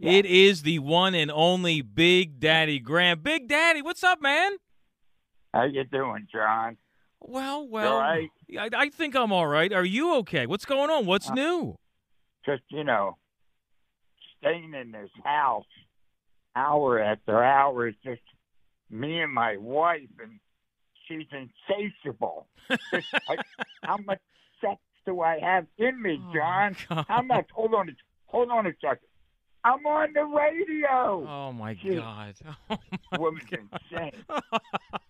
It is the one and only Big Daddy Graham. Big Daddy, what's up, man? How you doing, John? Well, well, right? I, I think I'm all right. Are you okay? What's going on? What's Uh, new? Just you know, staying in this house hour after hour is just me and my wife, and she's insatiable. Just like, how much sex do I have in me, John? God. How much? Hold on, hold on a second. I'm on the radio. Oh my. God! Oh my Woman's God. insane.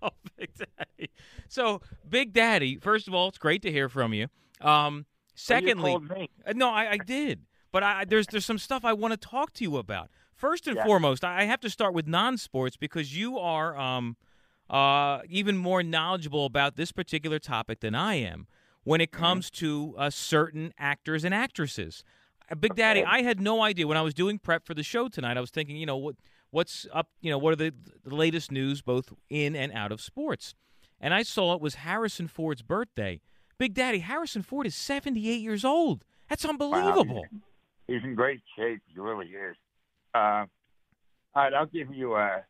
Oh, Big Daddy. So, Big Daddy, first of all, it's great to hear from you. Um, secondly, you. Uh, No, I, I did, but I, there's there's some stuff I want to talk to you about. First and Yeah. foremost, I have to start with non-sports because you are um, uh, even more knowledgeable about this particular topic than I am when it comes to uh, certain actors and actresses. Uh, Big Daddy, I had no idea when I was doing prep for the show tonight. I was thinking, you know, what what's up? You know, what are the, the latest news both in and out of sports? And I saw it was Harrison Ford's birthday. Big Daddy, Harrison Ford is 78 years old. That's unbelievable. He's in great shape. He really is. Uh, all right, I'll give you uh,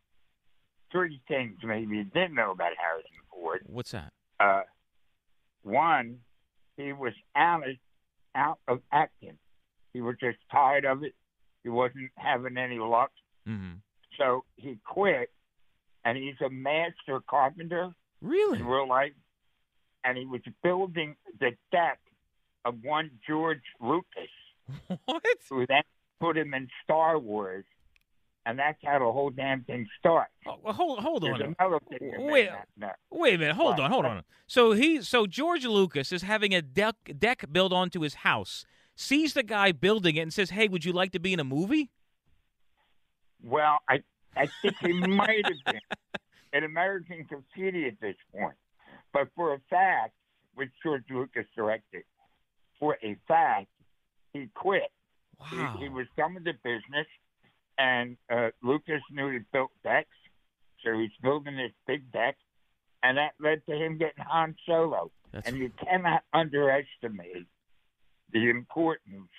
three things maybe you didn't know about Harrison Ford. What's that? Uh, one, he was out of, out of acting. He was just tired of it. He wasn't having any luck, hmm so he quit. And he's a master carpenter Really? in real life. And he was building the deck of one George Lucas. What? who then put him in Star Wars, and that's how the whole damn thing starts. Oh, hold hold There's on. another thing Wait. Wait a minute. Hold What? on. Hold on. So he so George Lucas is having a deck deck built onto his house. Sees the guy building it and says, "Hey, would you like to be in a movie?" Well, I I think he might have been an American graffiti at this point, but for a fact, which George Lucas directed, for a fact, he quit. Wow. He, he was done with the business, and uh, Lucas knew he built decks, so he's building this big deck, and that led to him getting Han Solo. That's And you cannot underestimate the importance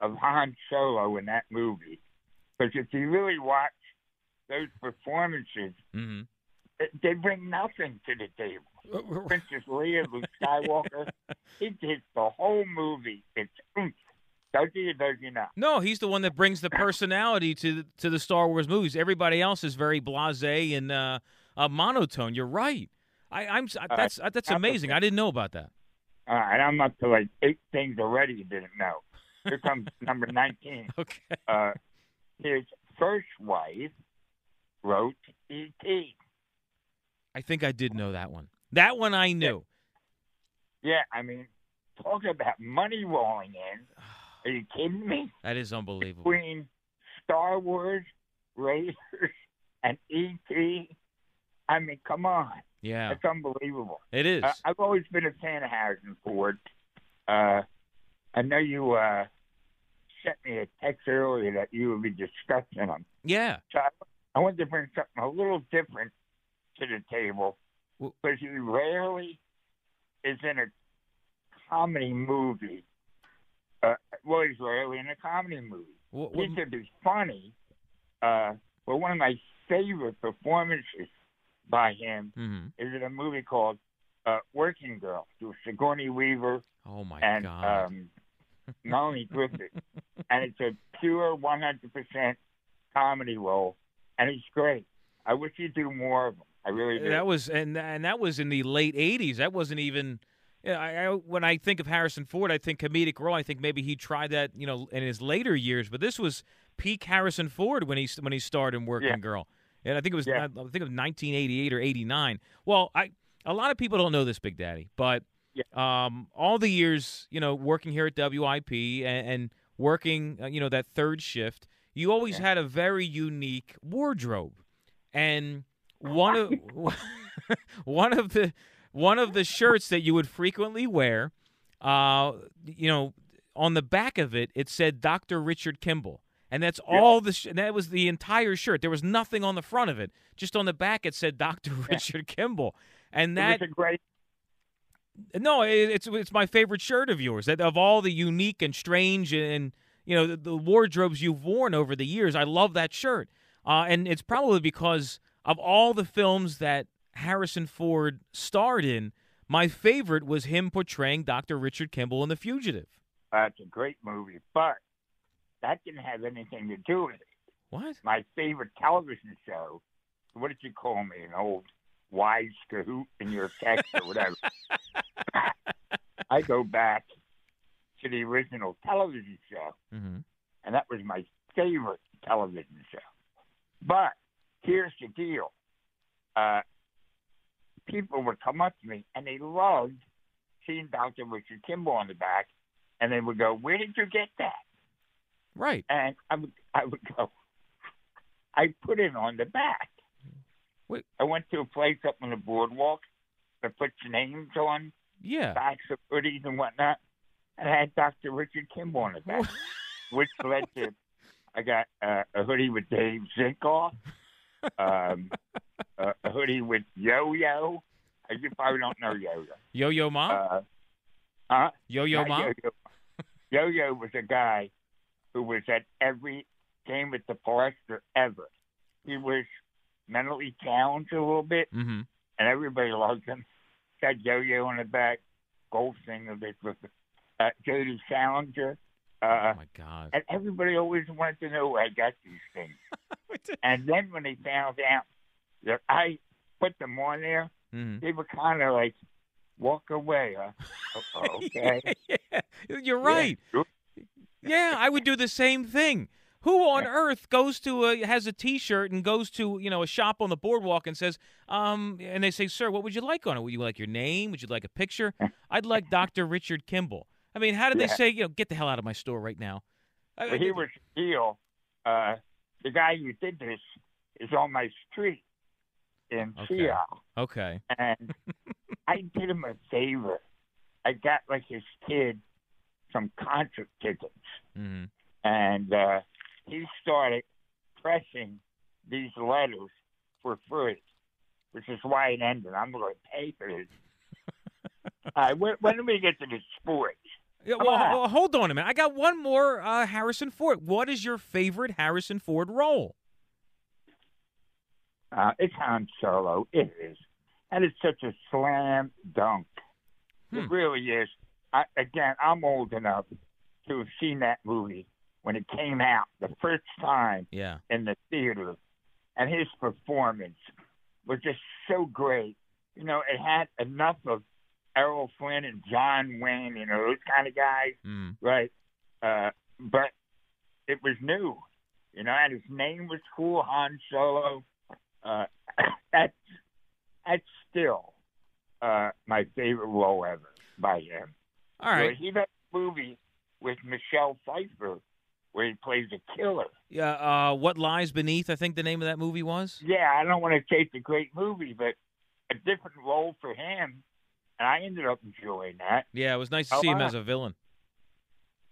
of Han Solo in that movie. Because if you really watch those performances, hmm they bring nothing to the table. Princess Leia, Luke Skywalker, he did the whole movie. It's oomph. Does he or does he not? No, he's the one that brings the personality to to the Star Wars movies. Everybody else is very blasé and uh, uh, monotone. You're right. I, I'm that's uh, that's amazing. I didn't know about that. All right, I'm up to like eight things already you didn't know. Here comes number 19. Okay. Uh, his first wife wrote E.T. I think I did know that one. That one I knew. Yeah, I mean, talk about money rolling in. Are you kidding me? That is unbelievable. Between Star Wars, Raiders, and E.T., I mean, come on. Yeah, it's unbelievable. it is. Uh, I've always been a fan of Harrison Ford. Uh, I know you uh, sent me a text earlier that you would be discussing him. Yeah. So I, I wanted to bring something a little different to the table Well- because he rarely is in a comedy movie. Uh, well, he's rarely in a comedy movie. What, He could be funny, uh, but one of my favorite performances by him hmm is in a movie called uh, Working Girl with Sigourney Weaver Oh my and God. um, Melanie Griffith, and it's a pure 100% comedy role, and it's great. I wish you'd do more of them. I really do. That was and and that was in the late '80s. That wasn't even. You know, I, I, when I think of Harrison Ford, I think comedic role. I think maybe he tried that, you know, in his later years. But this was peak Harrison Ford when he when he starred in Working Yeah. Girl, and I think it was Yeah. I think of 1988 or '89. Well, I a lot of people don't know this, Big Daddy, but Yeah. um, all the years, you know, working here at WIP and, and working, uh, you know, that third shift, you always had a very unique wardrobe, and one of one of the one of the shirts that you would frequently wear, uh, you know, on the back of it, it said Dr. Richard Kimball. And that's all the sh- and that was the entire shirt. There was nothing on the front of it. Just on the back it said Dr. Richard Kimball. And that great. no, it, it's it's my favorite shirt of yours. That of all the unique and strange and you know the, the wardrobes you've worn over the years, I love that shirt. Uh, and it's probably because of all the films that Harrison Ford starred in, my favorite was him portraying Dr. Richard Kimball in The Fugitive. That's a great movie, but that didn't have anything to do with it. What? My favorite television show. What did you call me? An old wise cahoot in your text or whatever. I go back to the original television show, Mm-hmm. and that was my favorite television show. But here's the deal: uh, people would come up to me and they loved seeing Dr. Richard Kimball on the back, and they would go, "Where did you get that?" Right. And I would, I would go, "I put it on the back." Wait. I went to a place up on the boardwalk that puts names on Yeah. backs of hoodies and whatnot, and I had Dr. Richard Kimball on the back, which led to I got uh, a hoodie with Dave Zinkoff, um, a, a hoodie with Yo Yo. I you probably don't know Yo Yo. Yo Yo Ma. Uh, huh? Yo Yo Ma. Yo-Yo. Yo-Yo was a guy who was at every game at the Forester ever. He was mentally challenged a little bit, Mm-hmm. and everybody loved him. Got Yo-Yo on the back, gold singer with with, uh, J.D. Salinger, uh, Oh my God. and everybody always wanted to know where I got these things. and then when they found out that I put them on there, Mm-hmm. they were kind of like, walk away. Huh? Okay. yeah, you're right. Yeah. Yeah, I would do the same thing. Who on earth goes to a has a T-shirt and goes to you know a shop on the boardwalk and says, um, and they say, "Sir, what would you like on it? Would you like your name? Would you like a picture? I'd like Dr. Richard Kimball." I mean, how did they Yeah. say, you know, get the hell out of my store right now? Well, he was ill. Uh, the guy who did this is on my street in Okay. Sea Isle, okay. and I did him a favor. I got like his kid some concert tickets, hmm and uh, he started pressing these letters for free, which is why it ended. I'm going to pay for this. All right, when, when do we get to the sports? Yeah, well, on. hold on a minute. I got one more uh, Harrison Ford. What is your favorite Harrison Ford role? Uh, it's Han Solo. It is. And it's such a slam dunk. Hmm. It really is. I, again, I'm old enough to have seen that movie when it came out the first time Yeah. in the theater. And his performance was just so great. You know, it had enough of Errol Flynn and John Wayne, you know, those kind of guys Mm. right? Uh, but it was new, you know, and his name was cool, Han Solo. Uh, that's that's still uh, my favorite role ever by him. All right. He did a movie with Michelle Pfeiffer where he plays a killer. Yeah. Uh, what lies beneath? I think the name of that movie was. Yeah, I don't want to take the great movie, but a different role for him, and I ended up enjoying that. Yeah, it was nice to Oh, see him wow. as a villain.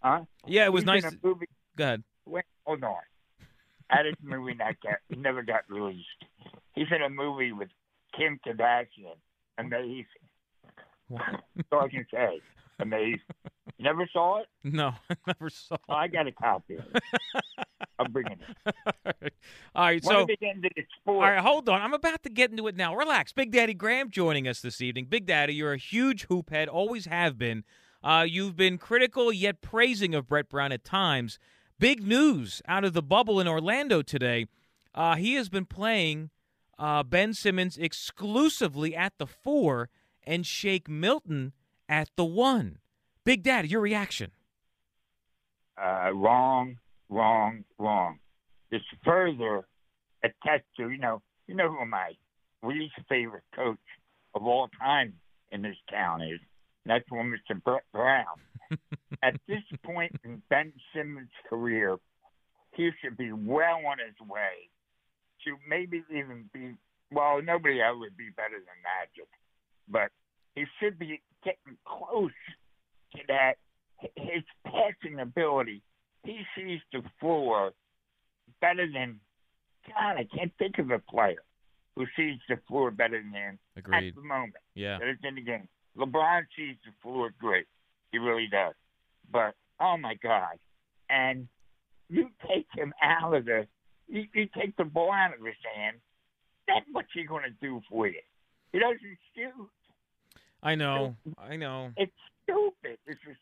Huh? Yeah, it was He's nice. Movie go ahead. Wait, hold on. That is a movie that got never got released. He's in a movie with Kim Kardashian. Amazing. That's all I can say. Amazing. You never saw it? No, I never saw. Oh, I got a copy of it. I'm bringing it. All right, When so do we get into the all right, hold on. I'm about to get into it now. Relax. Big Daddy Graham joining us this evening. Big Daddy, you're a huge hoop head, always have been. Uh, you've been critical yet praising of Brett Brown at times, big news out of the bubble in Orlando today. Uh, he has been playing uh, Ben Simmons exclusively at the four and Shake Milton at the one. Big Daddy, your reaction? Uh, wrong, wrong, wrong. This further attests to, you know, you know who my least favorite coach of all time in this town is. That's one Mr. Brett Brown. At this point in Ben Simmons' career, he should be well on his way to maybe even be well, nobody else would be better than Magic, but he should be getting close to that. His passing ability, he sees the floor better than God. I can't think of a player who sees the floor better than him Agreed. at the moment Yeah. that is in the game. LeBron sees the floor great. He really does. But oh my God. And you take him out of the you, you take the ball out of his hand, then what's he gonna do for you? He doesn't shoot. I know. I know. It's stupid. It's just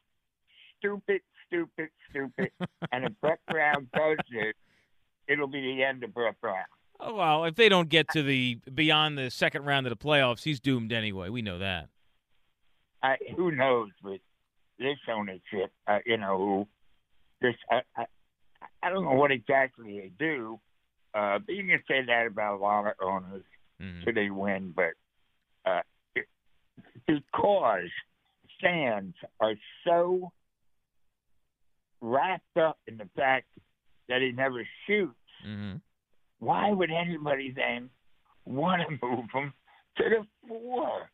stupid, stupid, stupid. and if Brett Brown does it, it'll be the end of Brett Brown. Oh, well, if they don't get to the beyond the second round of the playoffs, he's doomed anyway. We know that. I, who knows with this ownership? Uh, you know, who this I, I I don't know what exactly they do, uh, but you can say that about a lot of owners Mhm. till they win. But uh, because fans are so wrapped up in the fact that he never shoots, Mhm. why would anybody then want to move him to the four?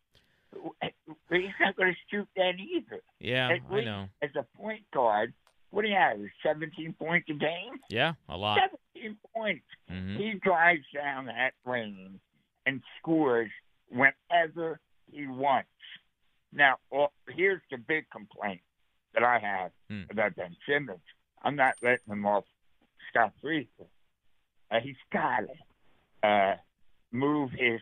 He's not going to shoot that either. Yeah, At I know. As a point guard, what do you have? 17 points a game? Yeah, a lot. 17 points. Mhm. He drives down that lane and scores whenever he wants. Now, well, here's the big complaint that I have Hmm. about Ben Simmons. I'm not letting him off scot free. Uh, he's got to uh, move his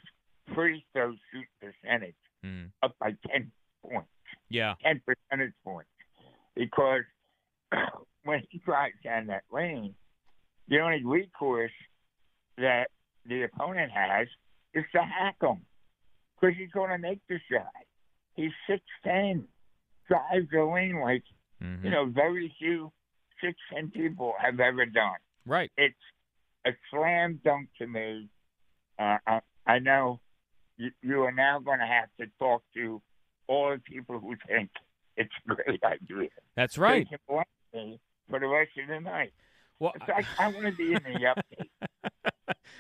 free throw shoot percentage Mhm. up by 10 points. Yeah. 10 percentage points because when he drives down that lane, the only recourse that the opponent has is to hack him because he's going to make the shot. He's 6'10, drives the lane like, Mhm. you know, very few 6'10 people have ever done. Right. It's a slam dunk to me. Uh, I, I know you, you are now going to have to talk to all the people who think it's a great idea. That's right. They can blame me for the rest of the night. Well, fact, I want to be in the update.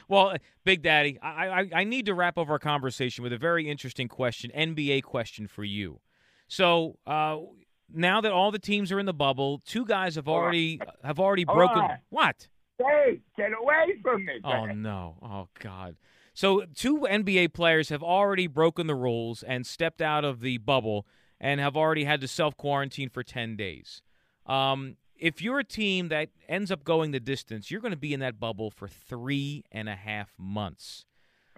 Well, Big Daddy, I, I I need to wrap up our conversation with a very interesting question, NBA question for you. So uh, now that all the teams are in the bubble, two guys have Hold on. already have already broken. on. What? Hey, get away from me. Oh man. no! Oh God! So two NBA players have already broken the rules and stepped out of the bubble and have already had to self quarantine for ten days. Um, if you're a team that ends up going the distance, you're going to be in that bubble for three and a half months.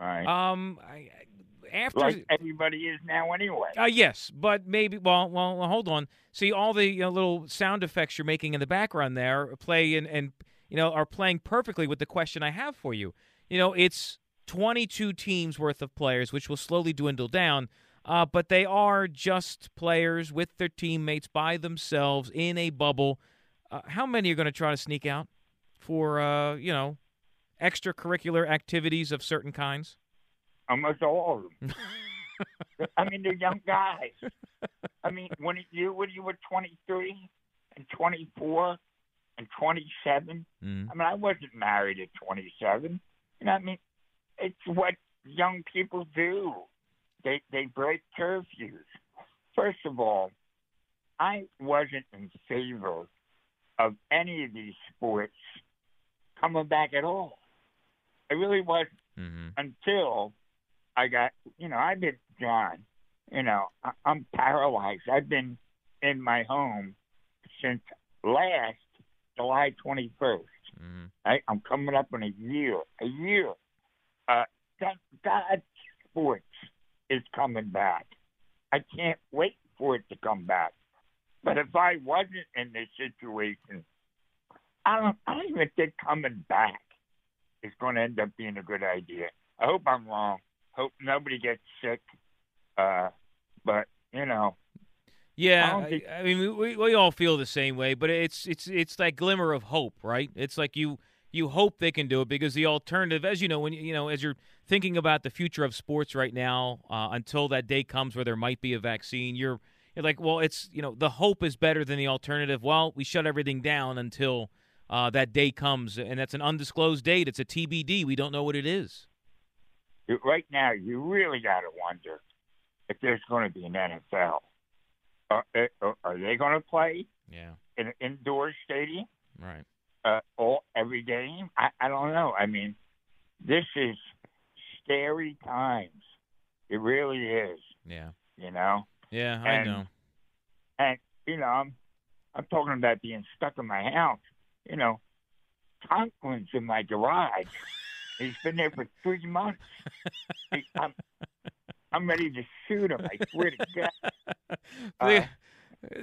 All right. Um, I, after like everybody is now anyway. uh, yes, but maybe. Well, well, well, hold on. See, all the you know, little sound effects you're making in the background there play and and you know are playing perfectly with the question I have for you. You know, it's 22 teams worth of players, which will slowly dwindle down. Uh, but they are just players with their teammates by themselves in a bubble. Uh, how many are going to try to sneak out for uh, you know extracurricular activities of certain kinds? Almost all of them. I mean, they're young guys. I mean, when you when you were 23 and 24 and 27, Mm. I mean, I wasn't married at 27. You know, I mean, it's what young people do. They they break curfews. First of all, I wasn't in favor of any of these sports coming back at all. I really wasn't hmm until I got, you know, I've been, John, you know, I, I'm paralyzed. I've been in my home since last July 21st. hmm I, I'm coming up on a year, a year. Uh, thank God sports is coming back. I can't wait for it to come back. But if I wasn't in this situation, I don't. I don't even think coming back is going to end up being a good idea. I hope I'm wrong. Hope nobody gets sick. Uh, but you know, Yeah, I think- I mean, we, we all feel the same way, but it's it's it's that glimmer of hope, right? It's like you you hope they can do it because the alternative, as you know, when you you know as you're thinking about the future of sports right now, uh, until that day comes where there might be a vaccine, you're you're like, well, it's you know the hope is better than the alternative. Well, we shut everything down until uh, that day comes, and that's an undisclosed date. It's a TBD. We don't know what it is. right now you really got to wonder if there's going to be an NFL. Uh, uh, are they going to play Yeah, in an indoor stadium? right. uh, all every game? I, I don't know. I mean, this is scary times. It really is. Yeah, You know, yeah, I And- know. and you know, I'm I'm talking about being stuck in my house. You know, Conklin's in my garage. He's been there for three months. He, I'm I'm ready to shoot him. I swear to God. Uh,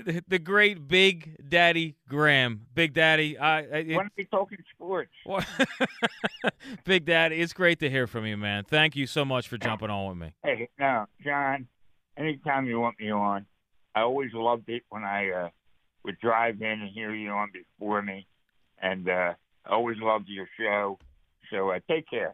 the, the great Big Daddy Graham. Big Daddy, I, I it- When we talking sports? Big Daddy, it's great to hear from you, man. Thank you so much for jumping on with me. Hey, no, John. Anytime you want me on, I always loved it when I uh, would drive in and hear you on before me, and uh, I always loved your show. So uh, take care.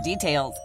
details.